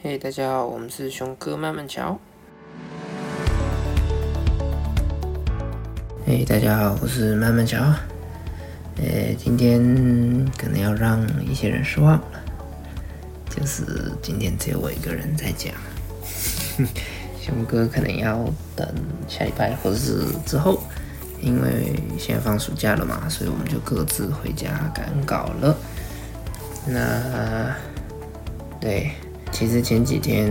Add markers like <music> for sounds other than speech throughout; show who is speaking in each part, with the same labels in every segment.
Speaker 1: 嘿，大家好，我们是熊哥慢慢瞧。嘿，大家好，我是慢慢瞧。呃，今天可能要让一些人失望了，就是今天只有我一个人在讲，<laughs> 熊哥可能要等下礼拜或者是之后，因为现在放暑假了嘛，所以我们就各自回家赶稿了。那，对。其实前几天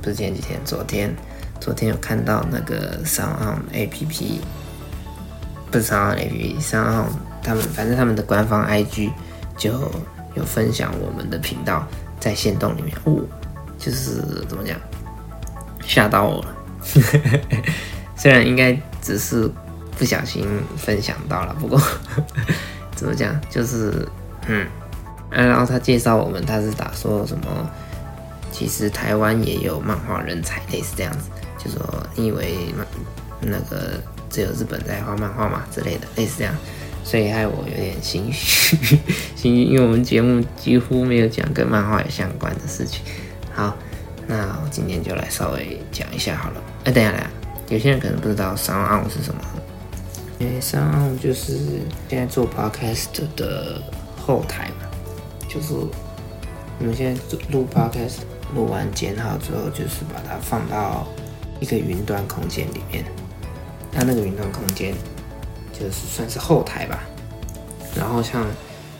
Speaker 1: 不是前几天，昨天昨天有看到那个商岸 A P P，不是商岸 A P P，商岸他们反正他们的官方 I G 就有分享我们的频道在线洞里面，哦，就是怎么讲，吓到我了。<laughs> 虽然应该只是不小心分享到了，不过 <laughs> 怎么讲，就是嗯，然后他介绍我们，他是打说什么。其实台湾也有漫画人才，类似这样子，就说你以为那个只有日本在画漫画嘛之类的，类似这样，所以害我有点心虚，心虚，因为我们节目几乎没有讲跟漫画有相关的事情。好，那我今天就来稍微讲一下好了。哎，等下来，有些人可能不知道三奥是什么，因为三奥就是现在做 podcast 的后台嘛，就是我们现在录 podcast。录完剪好之后，就是把它放到一个云端空间里面。那那个云端空间就是算是后台吧。然后像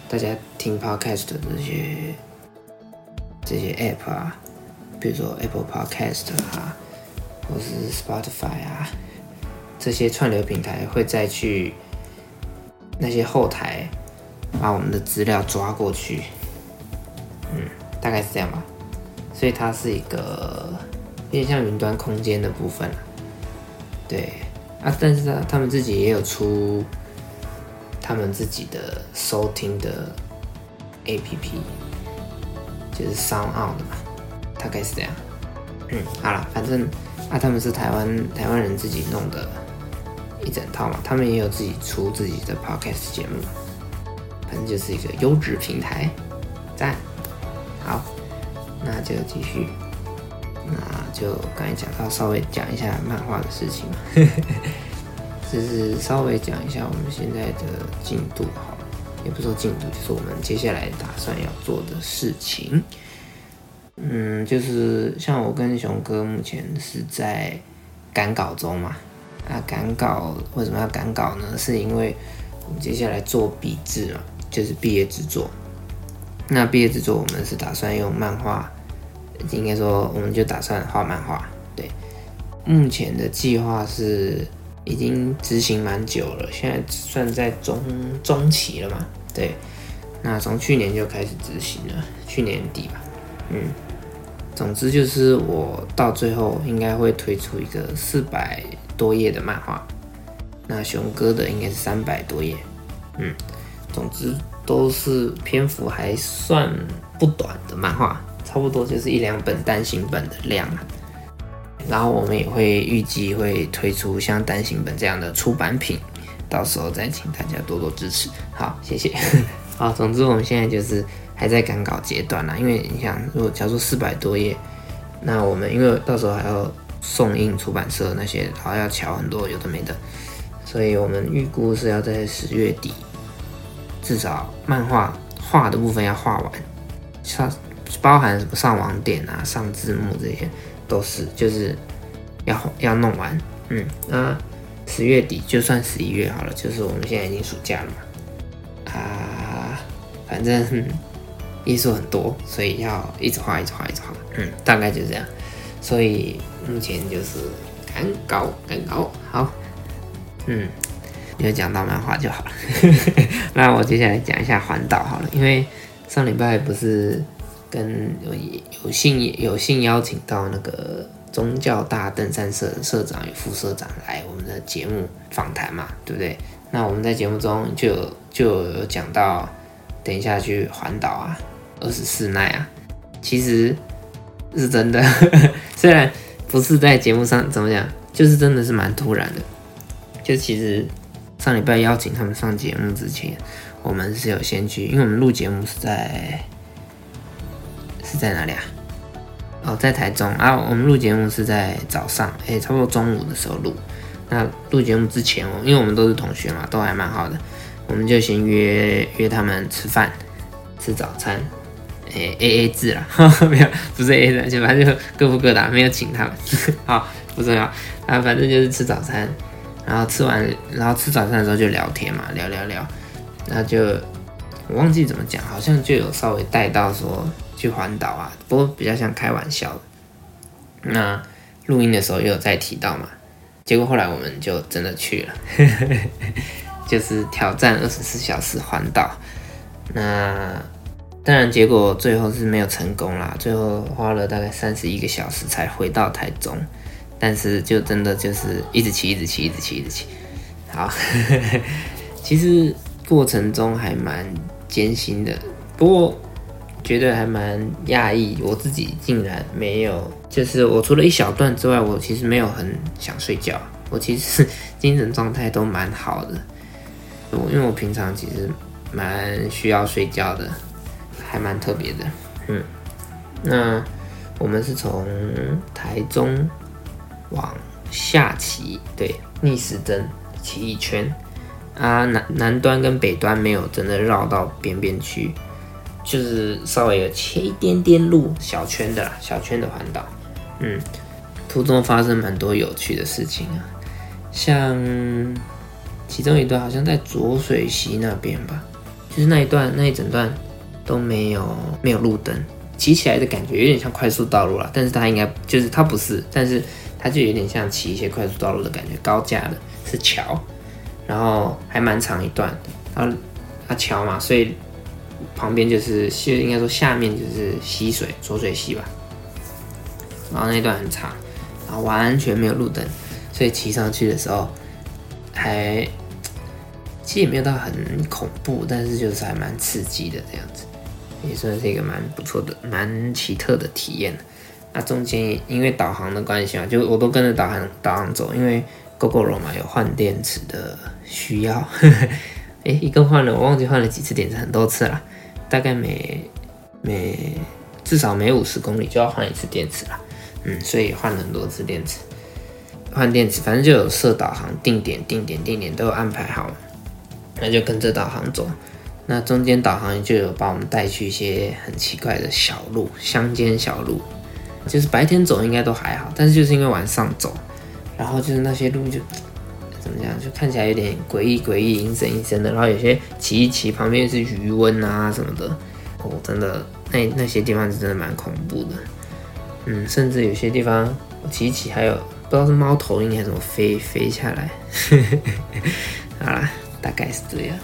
Speaker 1: 大家听 podcast 的这些这些 app 啊，比如说 Apple Podcast 啊，或是 Spotify 啊，这些串流平台会再去那些后台把我们的资料抓过去。嗯，大概是这样吧。所以它是一个有点像云端空间的部分对。啊，但是呢，他们自己也有出他们自己的收听的 A P P，就是 Sound On 的嘛，大概是这样。嗯，好了，反正啊，他们是台湾台湾人自己弄的一整套嘛，他们也有自己出自己的 Podcast 节目，反正就是一个优质平台，赞，好。那就继续，那就刚才讲到，稍微讲一下漫画的事情嘛，就是稍微讲一下我们现在的进度好，也不说进度，就是我们接下来打算要做的事情。嗯，就是像我跟熊哥目前是在赶稿中嘛，啊，赶稿为什么要赶稿呢？是因为我们接下来做笔制嘛，就是毕业制作。那毕业制作我们是打算用漫画。应该说，我们就打算画漫画。对，目前的计划是已经执行蛮久了，现在算在中中期了嘛？对，那从去年就开始执行了，去年底吧。嗯，总之就是我到最后应该会推出一个四百多页的漫画，那熊哥的应该是三百多页。嗯，总之都是篇幅还算不短的漫画。差不多就是一两本单行本的量，然后我们也会预计会推出像单行本这样的出版品，到时候再请大家多多支持。好，谢谢。<laughs> 好，总之我们现在就是还在赶稿阶段啦，因为你想，如果假如四百多页，那我们因为到时候还要送印出版社那些，然后要敲很多有的没的，所以我们预估是要在十月底，至少漫画画的部分要画完，差。包含什么上网点啊、上字幕这些，都是就是要要弄完。嗯，那十月底就算十一月好了，就是我们现在已经暑假了嘛。啊，反正艺术很多，所以要一直画、一直画、一直画。嗯，大概就这样。所以目前就是赶稿、赶稿。好，嗯，有讲到漫画就好了。那我接下来讲一下环岛好了，因为上礼拜不是。<laughs> 跟有有幸有幸邀请到那个宗教大登山社社长与副社长来我们的节目访谈嘛，对不对？那我们在节目中就就有讲到，等一下去环岛啊，二十四耐啊，其实是真的，<laughs> 虽然不是在节目上怎么讲，就是真的是蛮突然的。就其实上礼拜邀请他们上节目之前，我们是有先去，因为我们录节目是在。在哪里啊？哦，在台中啊。我们录节目是在早上，哎，差不多中午的时候录。那录节目之前我，因为我们都是同学嘛，都还蛮好的，我们就先约约他们吃饭，吃早餐，哎，A A 制啦，<laughs> 没有，不是 A A 制，就反正就各付各的，没有请他们。<laughs> 好，不重要啊，反正就是吃早餐，然后吃完，然后吃早餐的时候就聊天嘛，聊聊聊，然后就我忘记怎么讲，好像就有稍微带到说去环岛啊，不过比较像开玩笑。那录音的时候又有再提到嘛。结果后来我们就真的去了，<laughs> 就是挑战二十四小时环岛。那当然结果最后是没有成功啦，最后花了大概三十一个小时才回到台中。但是就真的就是一直骑，一直骑，一直骑，一直骑。好，<laughs> 其实过程中还蛮艰辛的，不过。觉得还蛮讶异，我自己竟然没有，就是我除了一小段之外，我其实没有很想睡觉，我其实精神状态都蛮好的。我因为我平常其实蛮需要睡觉的，还蛮特别的。嗯，那我们是从台中往下骑，对，逆时针骑一圈啊，南南端跟北端没有真的绕到边边去。就是稍微有切一点点路，小圈的啦，小圈的环岛。嗯，途中发生蛮多有趣的事情啊，像其中一段好像在浊水溪那边吧，就是那一段那一整段都没有没有路灯，骑起来的感觉有点像快速道路了，但是它应该就是它不是，但是它就有点像骑一些快速道路的感觉，高架的是桥，然后还蛮长一段，它它桥嘛，所以。旁边就是溪，应该说下面就是溪水，浊水溪吧。然后那段很长，然后完全没有路灯，所以骑上去的时候还其实也没有到很恐怖，但是就是还蛮刺激的这样子，也算是一个蛮不错的、蛮奇特的体验。那中间因为导航的关系嘛，就我都跟着导航导航走，因为 GoGoRo 嘛有换电池的需要。<laughs> 哎，一共换了，我忘记换了几次电池，很多次了。大概每每至少每五十公里就要换一次电池了，嗯，所以换了很多次电池，换电池，反正就有设导航定点、定点、定点都有安排好，那就跟着导航走。那中间导航就有把我们带去一些很奇怪的小路、乡间小路，就是白天走应该都还好，但是就是因为晚上走，然后就是那些路就。怎么讲？就看起来有点诡异、诡异、阴森、阴森的。然后有些骑一骑，旁边是余温啊什么的。哦，真的，那那些地方是真的蛮恐怖的。嗯，甚至有些地方我骑一骑，还有不知道是猫头鹰还是什么飞飞下来。<laughs> 好啦，大概是这样。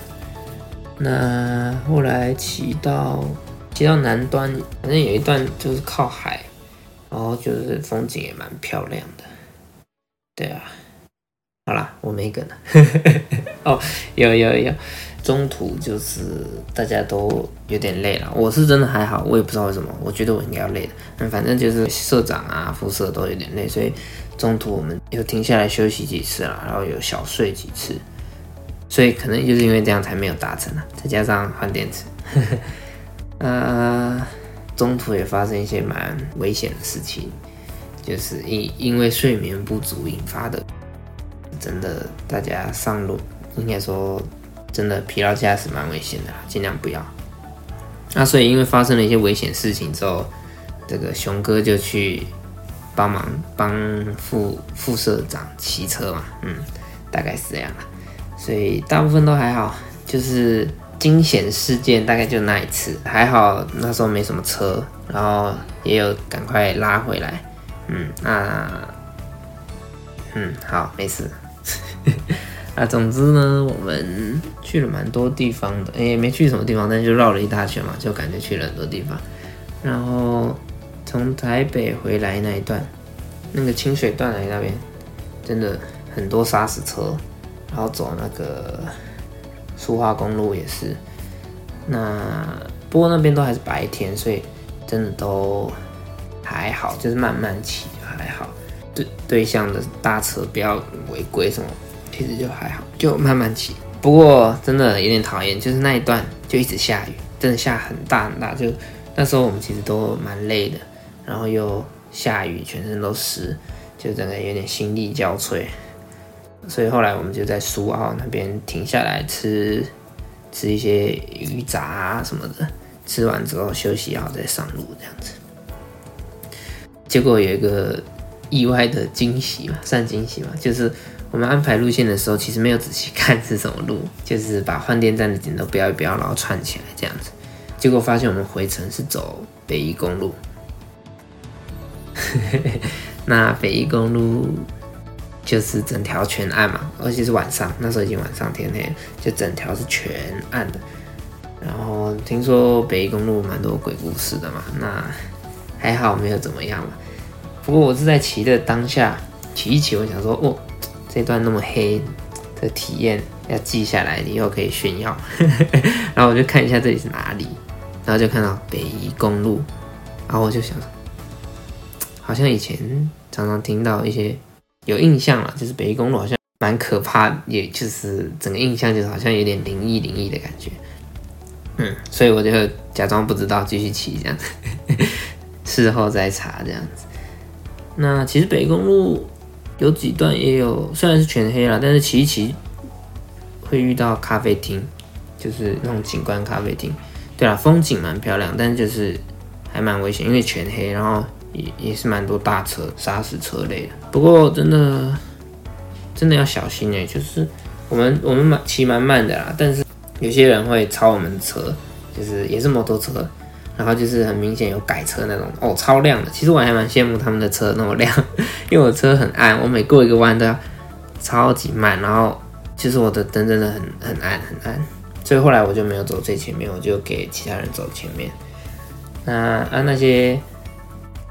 Speaker 1: 那后来骑到骑到南端，反正有一段就是靠海，然后就是风景也蛮漂亮的。对啊。好啦，我没梗了。<laughs> 哦，有有有，中途就是大家都有点累了。我是真的还好，我也不知道为什么，我觉得我应该要累的。嗯，反正就是社长啊、副社都有点累，所以中途我们又停下来休息几次了，然后有小睡几次。所以可能就是因为这样才没有达成啊，再加上换电池。<laughs> 呃，中途也发生一些蛮危险的事情，就是因因为睡眠不足引发的。真的，大家上路应该说，真的疲劳驾驶蛮危险的，尽量不要。那所以因为发生了一些危险事情之后，这个熊哥就去帮忙帮副副社长骑车嘛，嗯，大概是这样。所以大部分都还好，就是惊险事件大概就那一次，还好那时候没什么车，然后也有赶快拉回来，嗯，那嗯好，没事。<laughs> 啊总之呢，我们去了蛮多地方的，哎，没去什么地方，但就绕了一大圈嘛，就感觉去了很多地方。然后从台北回来那一段，那个清水断崖那边，真的很多沙石车，然后走那个苏花公路也是。那不过那边都还是白天，所以真的都还好，就是慢慢骑还好。对对象的大车不要违规什么。其实就还好，就慢慢骑。不过真的有点讨厌，就是那一段就一直下雨，真的下很大很大。就那时候我们其实都蛮累的，然后又下雨，全身都湿，就整个有点心力交瘁。所以后来我们就在苏澳那边停下来吃吃一些鱼杂啊什么的，吃完之后休息好再上路这样子。结果有一个意外的惊喜嘛，算惊喜嘛，就是我们安排路线的时候，其实没有仔细看是什么路，<laughs> 就是把换电站的点都标一标，然后串起来这样子。结果发现我们回程是走北宜公路，<laughs> 那北宜公路就是整条全暗嘛，而且是晚上，那时候已经晚上天黑，就整条是全暗的。然后听说北宜公路蛮多鬼故事的嘛，那。还好没有怎么样嘛，不过我是在骑的当下骑一骑，我想说，哦，这段那么黑的体验要记下来，以后可以炫耀。<laughs> 然后我就看一下这里是哪里，然后就看到北宜公路，然后我就想，好像以前常常听到一些有印象了，就是北宜公路好像蛮可怕，也就是整个印象就是好像有点灵异灵异的感觉。嗯，所以我就假装不知道，继续骑这样子。<laughs> 事后再查这样子，那其实北公路有几段也有，虽然是全黑啦，但是骑一骑会遇到咖啡厅，就是那种景观咖啡厅。对啊，风景蛮漂亮，但是就是还蛮危险，因为全黑，然后也也是蛮多大车、砂石车类的。不过真的真的要小心哎，就是我们我们蛮骑蛮慢的啦，但是有些人会超我们车，就是也是摩托车。然后就是很明显有改车那种哦，超亮的。其实我还蛮羡慕他们的车那么亮，<laughs> 因为我车很暗，我每过一个弯都要超级慢。然后其实我的灯真的很很暗很暗，所以后来我就没有走最前面，我就给其他人走前面。那啊那些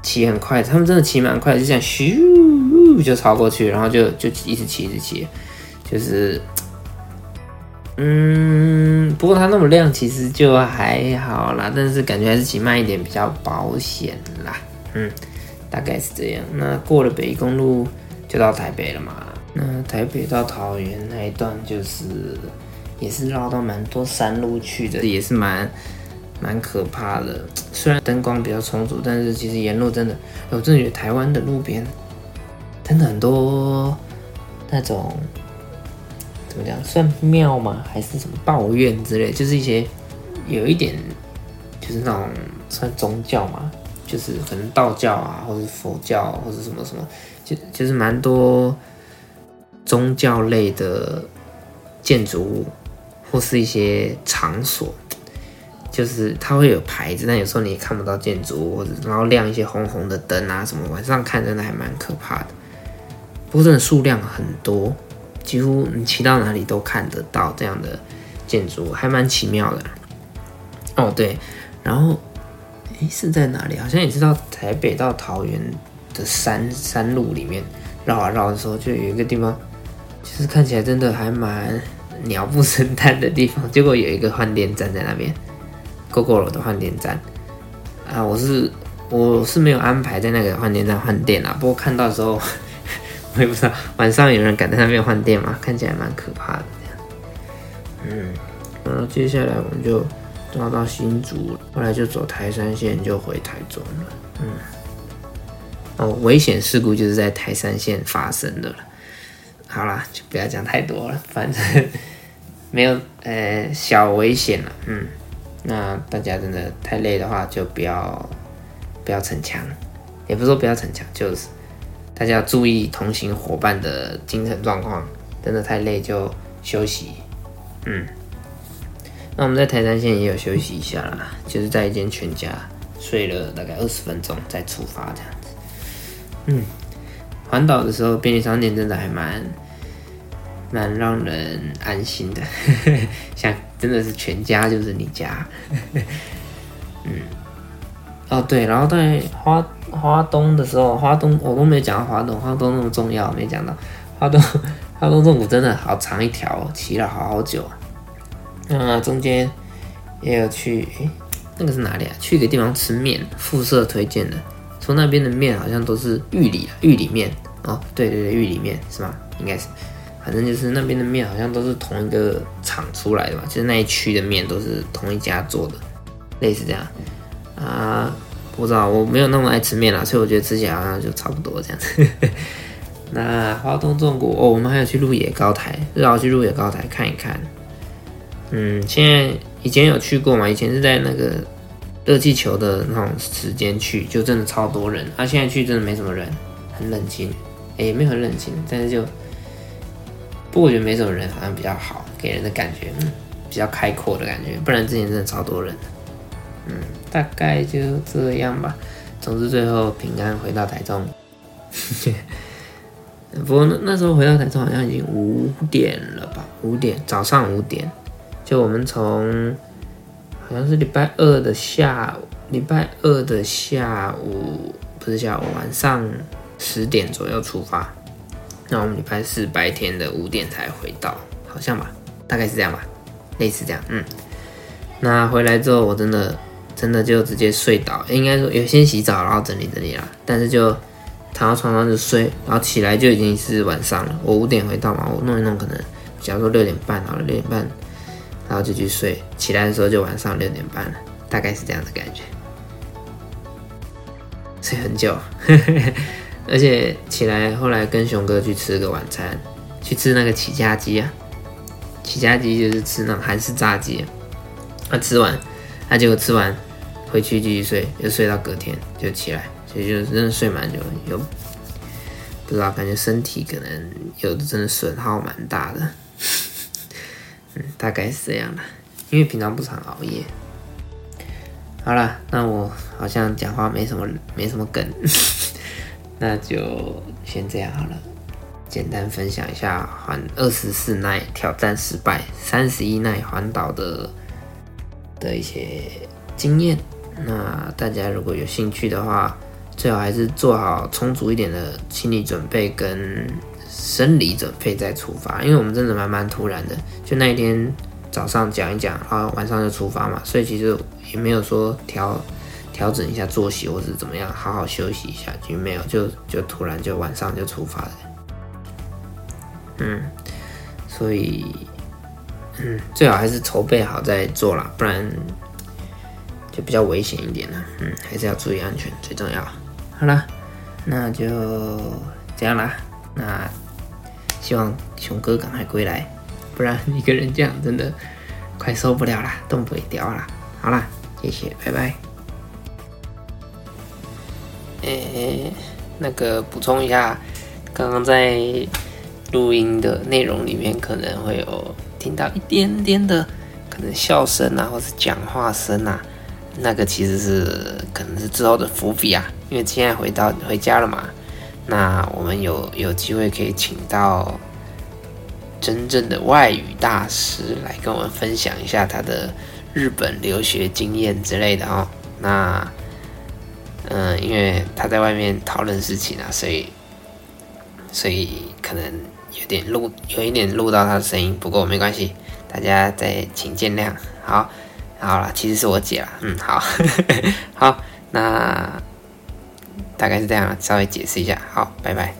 Speaker 1: 骑很快，他们真的骑蛮快，就这样咻就超过去，然后就就一直骑一直骑，就是。嗯，不过它那么亮，其实就还好啦。但是感觉还是骑慢一点比较保险啦。嗯，大概是这样。那过了北公路就到台北了嘛。那台北到桃园那一段就是也是绕到蛮多山路去的，也是蛮蛮可怕的。虽然灯光比较充足，但是其实沿路真的，我真的觉得台湾的路边真的很多那种。怎么讲？算庙吗？还是什么抱怨之类？就是一些有一点，就是那种算宗教嘛，就是可能道教啊，或者佛教，或者什么什么，就就是蛮多宗教类的建筑物，或是一些场所，就是它会有牌子，但有时候你也看不到建筑物，或者然后亮一些红红的灯啊什么，晚上看真的还蛮可怕的。不过真的数量很多。几乎你骑到哪里都看得到这样的建筑，还蛮奇妙的。哦，对，然后诶是在哪里？好像也是到台北到桃园的山山路里面绕啊绕的时候，就有一个地方，就是看起来真的还蛮鸟不生蛋的地方。结果有一个换电站在那边，GoGo 的换电站啊，我是我是没有安排在那个换电站换电啊，不过看到的时候。我也不知道晚上有人敢在那边换电吗？看起来蛮可怕的。嗯，然后接下来我们就抓到新竹，后来就走台山线就回台中了。嗯，哦，危险事故就是在台山线发生的了。好啦，就不要讲太多了，反正没有呃小危险了。嗯，那大家真的太累的话，就不要不要逞强，也不是说不要逞强，就是。大家要注意同行伙伴的精神状况，真的太累就休息。嗯，那我们在台山县也有休息一下啦，就是在一间全家睡了大概二十分钟再出发这样子。嗯，环岛的时候便利商店真的还蛮蛮让人安心的，<laughs> 像真的是全家就是你家。<laughs> 嗯。哦对，然后在花花东的时候，花东我都没讲到花东，花东那么重要没讲到，花东 <laughs> 花东纵谷真的好长一条，骑了好好久啊。那中间也有去，诶，那个是哪里啊？去一个地方吃面，附设推荐的，说那边的面好像都是玉里玉里面哦，对对对，玉里面是吗？应该是，反正就是那边的面好像都是同一个厂出来的吧，就是那一区的面都是同一家做的，类似这样。啊，不知道我没有那么爱吃面啦，所以我觉得吃起来好像就差不多这样子。<laughs> 那华东纵谷哦，我们还有去鹿野高台，日好去鹿野高台看一看。嗯，现在以前有去过嘛？以前是在那个热气球的那种时间去，就真的超多人。啊，现在去真的没什么人，很冷清。哎，没有很冷清，但是就，不过我觉得没什么人好像比较好，给人的感觉嗯比较开阔的感觉。不然之前真的超多人。大概就这样吧。总之最后平安回到台中。<laughs> 不过那那时候回到台中好像已经五点了吧？五点，早上五点。就我们从好像是礼拜二的下午，礼拜二的下午不是下午，晚上十点左右出发。那我们礼拜四白天的五点才回到，好像吧？大概是这样吧，类似这样。嗯，那回来之后我真的真的就直接睡倒，应该说有先洗澡，然后整理整理啦，但是就。躺到床上就睡，然后起来就已经是晚上了。我五点回到嘛，我弄一弄，可能假如说六点半好了，六点半，然后就去睡。起来的时候就晚上六点半了，大概是这样的感觉。睡很久，<laughs> 而且起来后来跟熊哥去吃个晚餐，去吃那个起家鸡啊，起家鸡就是吃那种韩式炸鸡啊。他吃完，他结果吃完回去继续睡，又睡到隔天就起来。所以就真的睡蛮久，有不知道感觉身体可能有的真的损耗蛮大的，<laughs> 嗯，大概是这样的。因为平常不常熬夜。好了，那我好像讲话没什么没什么梗，<laughs> 那就先这样好了。简单分享一下环二十四耐挑战失败，三十一耐环岛的的一些经验。那大家如果有兴趣的话，最好还是做好充足一点的心理准备跟生理准备再出发，因为我们真的蛮蛮突然的，就那一天早上讲一讲，然后晚上就出发嘛，所以其实也没有说调调整一下作息或者怎么样，好好休息一下就没有，就就突然就晚上就出发了。嗯，所以嗯，最好还是筹备好再做啦，不然比较危险一点了。嗯，还是要注意安全最重要。好了，那就这样啦。那希望熊哥赶快归来，不然一个人这样真的快受不了了，动不了了。好啦，谢谢，拜拜。诶，那个补充一下，刚刚在录音的内容里面可能会有听到一点点的可能笑声啊，或是讲话声啊，那个其实是可能是之后的伏笔啊。因为现在回到回家了嘛，那我们有有机会可以请到真正的外语大师来跟我们分享一下他的日本留学经验之类的哦。那嗯，因为他在外面讨论事情啊，所以所以可能有点录有一点录到他的声音，不过没关系，大家再请见谅。好，好了，其实是我姐了。嗯，好，<laughs> 好，那。大概是这样，稍微解释一下。好，拜拜。